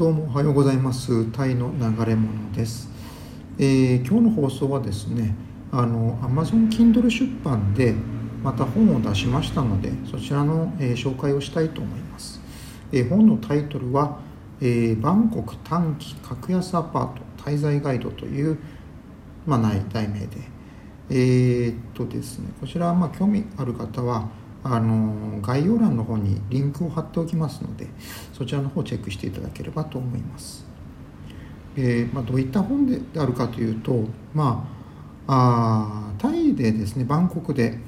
どうもおはようございます。タイの流れ物です、えー、今日の放送はですねあの Amazon Kindle 出版でまた本を出しましたのでそちらの、えー、紹介をしたいと思います、えー、本のタイトルは、えバンコク短期格安アパート滞在ガイドという、まあ、題名で。え、っとですねこちらはまあ興味ある方はあの概要欄の方にリンクを貼っておきますのでそちらの方をチェックしていただければと思います。えーまあ、どういった本であるかというと、まあ、あタイでですねバンコクで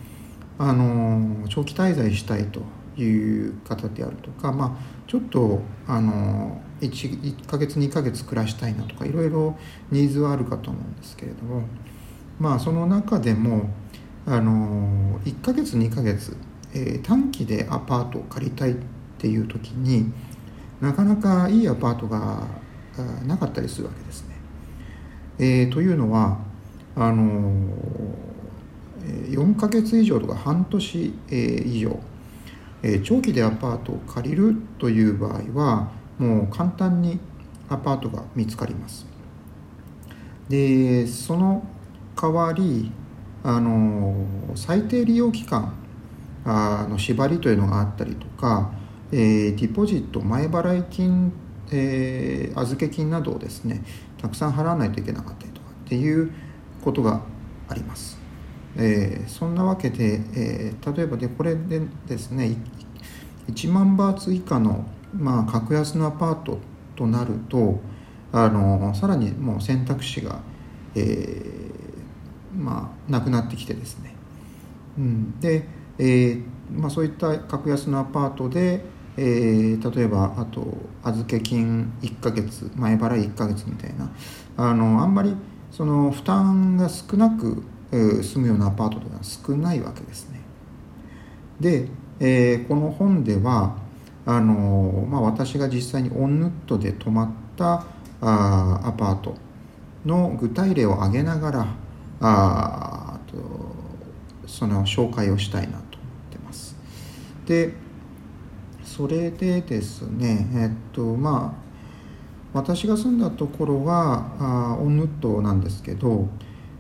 あの長期滞在したいという方であるとか、まあ、ちょっとあの 1, 1ヶ月2ヶ月暮らしたいなとかいろいろニーズはあるかと思うんですけれどもまあその中でもあの1ヶ月2ヶ月えー、短期でアパートを借りたいっていう時になかなかいいアパートがなかったりするわけですね。えー、というのはあの4ヶ月以上とか半年、えー、以上、え、長期でアパートを借りるという場合はもう簡単にアパートが見つかります。でその代わりあの最低利用期間あの縛りというのがあったりとか、えー、ディポジット前払い金、えー、預け金などをですねたくさん払わないといけなかったりとかっていうことがあります。えー、そんなわけで、えー、例えばでこれでですね1万バーツ以下の、まあ、格安のアパートとなるとあのさらにもう選択肢が、えー、まあ、なくなってきてですね、うん、でえーまあ、そういった格安のアパートで、えー、例えばあと預け金1ヶ月前払い1ヶ月みたいなあのあんまりその負担が少なく、えー、住むようなアパートでは少ないわけですね。で、えー、この本ではあの、まあ、私が実際にオンヌットで泊まったあアパートの具体例を挙げながらあとその紹介をしたいな。でそれでですねえっとまあ私が住んだところはあオンヌットなんですけど、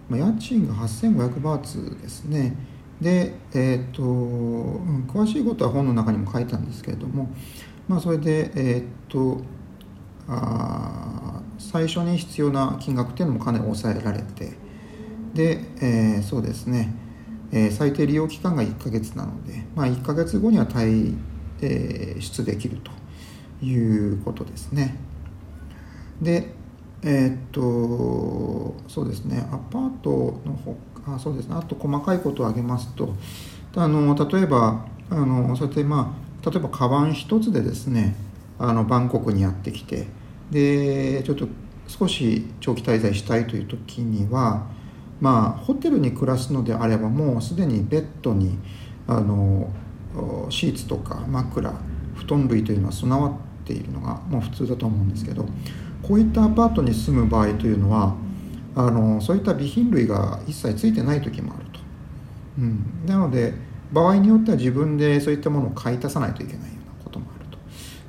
まあ、家賃が8500バーツですね。でえっと、詳しいことは本の中にも書いたんですけれどもまあそれでえっとあ最初に必要な金額っていうのもかなり抑えられてで、えー、そうですね。えー、最低利用期間が1ヶ月なので、まあ、1ヶ月後には退、えー、出できるということですね。で、えー、っと、そうですね、アパートのほか、そうですね、あと細かいことを挙げますと、あの例えば、あのそうやってまあ、例えばカバン一つでですね、あのバンコクにやってきて、で、ちょっと少し長期滞在したいという時には、まあホテルに暮らすのであればもうすでにベッドにあのシーツとか枕布団類というのは備わっているのがもう普通だと思うんですけどこういったアパートに住む場合というのはあのそういった備品類が一切ついてない時もあると、うん、なので場合によっては自分でそういったものを買い足さないといけないようなこともあると。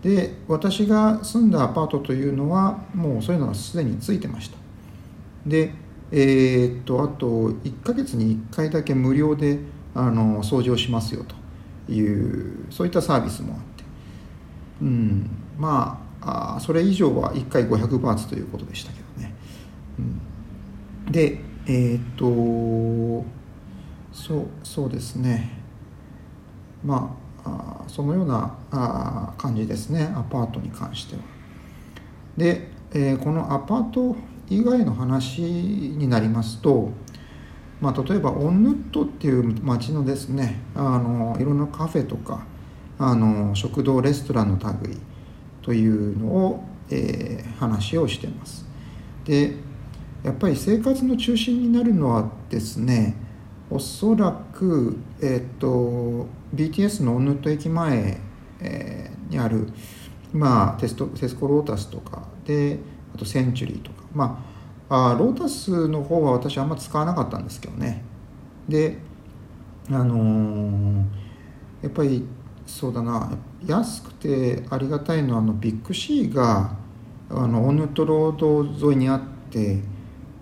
で私が住んだアパートというのはもうそういうのがすでについてました。でえー、っとあと1ヶ月に1回だけ無料であの掃除をしますよというそういったサービスもあって、うん、まああそれ以上は1回500バーツということでしたけどね、うん、でえー、っとそうそうですね。まああそのようなあ感じですね。アパートに関しては。で、えー、このアパート以外の話になりますと、まあ、例えばオンヌットっていう街のですねあのいろんなカフェとかあの食堂レストランの類というのを、えー、話をしてます。でやっぱり生活の中心になるのはですねおそらく、えーと、BTS のオンヌット駅前、えー、にある、まあ、テストテスコロータスとかであとセンチュリーとかまああロータスの方は私あんま使わなかったんですけどね。であのー、やっぱりそうだな。安くてありがたいのはあのビッグシーがあのオヌトロード沿いにあって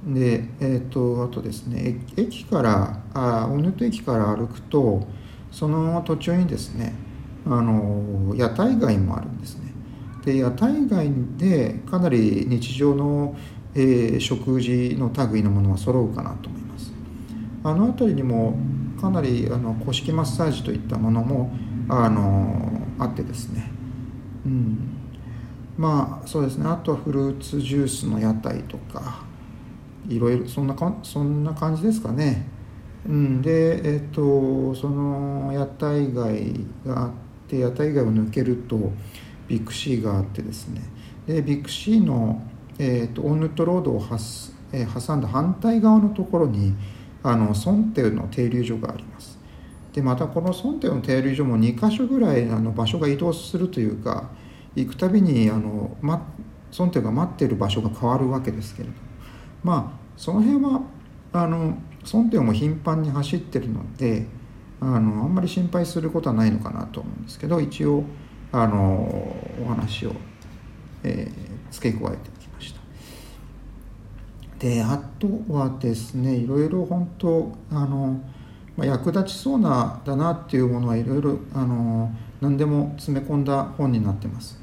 で、えーと、あとですね駅からあオヌト駅から歩くとその途中にですねあの屋台街もあるんですね。で屋台街でかなり日常の、えー、食事の類のものは揃うかなと思います。あの辺りにもかなりあの古式マッサージといったものもあのあってですね。うん。まあそうですね。あとはフルーツジュースの屋台とかいろいろそんなかそんな感じですかね。うん。でえっ、とその屋台街があって屋台街を抜けるとビッグシーがあってですね。でビッグシーの、えーと、オンヌットロードをはす、えー、挟んだ反対側のところにあのソンテウの停留所があります。でまたこのソンテウの停留所も2か所ぐらいあの場所が移動するというか行くたびにあの、ま、ソンテウが待っている場所が変わるわけですけれどもまあその辺はあのソンテウも頻繁に走ってるのであのあんまり心配することはないのかなと思うんですけど一応あのお話を、えー、付け加えてであとはですねいろいろ本当あの、まあ、役立ちそうなだなっていうものはいろいろあの何でも詰め込んだ本になってます。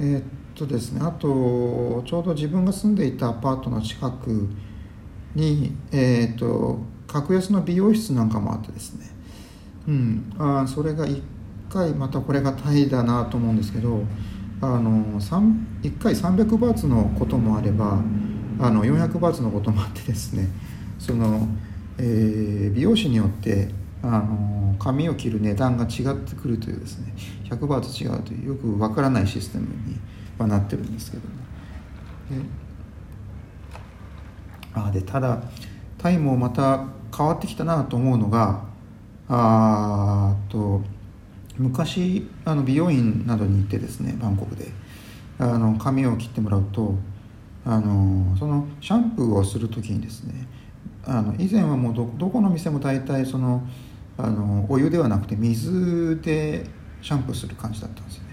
えー、っとですねあとちょうど自分が住んでいたアパートの近くにえー、っと格安の美容室なんかもあってですね。うんあそれが1回またこれがタイだなと思うんですけどあの1回300バーツのこともあればあの400バーツのこともあってですねその、えー、美容師によってあの髪を切る値段が違ってくるというですね100バーツ違うというよくわからないシステムにはなってるんですけども。あでただタイもまた変わってきたなと思うのがあと昔あの美容院などに行ってですねバンコクであの髪を切ってもらうとあのそのシャンプーをする時にですねあの以前はもうどどこの店も大体そのあのお湯ではなくて水でシャンプーする感じだったんですよね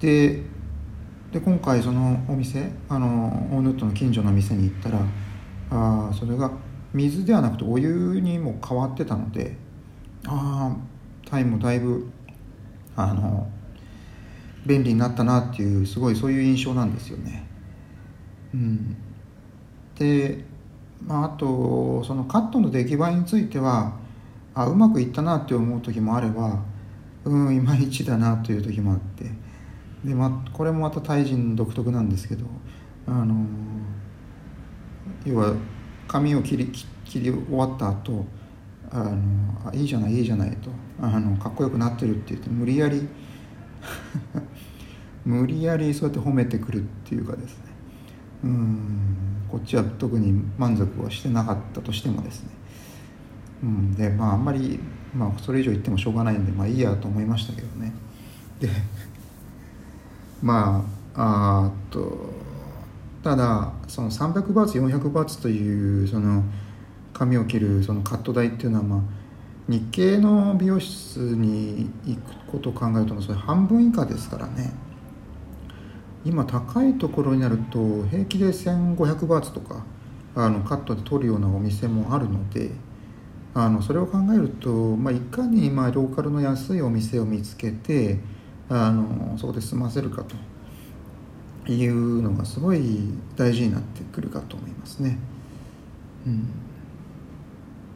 でで今回そのお店あのオーヌットの近所の店に行ったらあそれが水ではなくてお湯にも変わってたのでああタイもだいぶあの便利になったなっていうすごいそういう印象なんですよね。うん、で、まあ、あとそのカットの出来栄えについてはあうまくいったなって思う時もあればうんいまいちだなという時もあって。で、まあ、これもまたタイ人独特なんですけどあの要は髪を切り切り終わった後あのあいいじゃないいいじゃないとあのかっこよくなってるって言って無理やり 無理やりそうやって褒めてくるっていうかですね。うん。こっちは特に満足はしてなかったとしてもですね、うん、でまああんまり、まあ、それ以上言ってもしょうがないんでまあいいやと思いましたけどね。で まああとただその300バーツ400バーツというその髪を切るそのカット代っていうのはまあ日系の美容室に行くことを考えるとそれ半分以下ですからね。今高いところになると平気で1500バーツとかあのカットで取るようなお店もあるのであのそれを考えると、まあ、いかにまあローカルの安いお店を見つけてあのそこで済ませるかというのがすごい大事になってくるかと思いますね。うん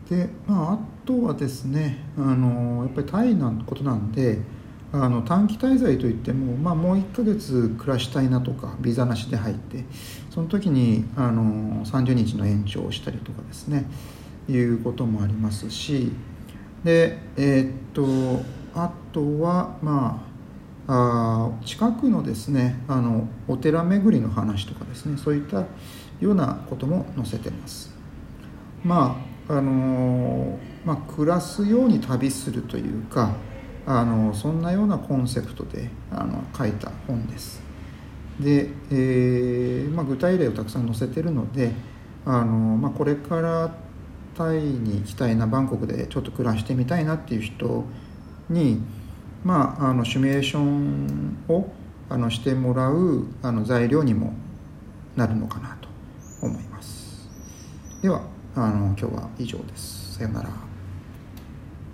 でまあ、あとはですねあのやっぱりタイなことなんであの短期滞在といっても、まあ、もう1ヶ月暮らしたいなとかビザなしで入ってその時にあの30日の延長をしたりとかですねいうこともありますしでえー、っとあとはまああ近くのですねあのお寺巡りの話とかですねそういったようなことも載せてます。まああのまあ、暮らすように旅するというかあのそんなようなコンセプトであの書いた本です。で、えーまあ、具体例をたくさん載せてるのであの、まあ、これからタイに行きたいなバンコクでちょっと暮らしてみたいなっていう人に、まあ、あのシミュレーションをあのしてもらうあの材料にもなるのかなと思います。ではあの今日は以上です。さようなら。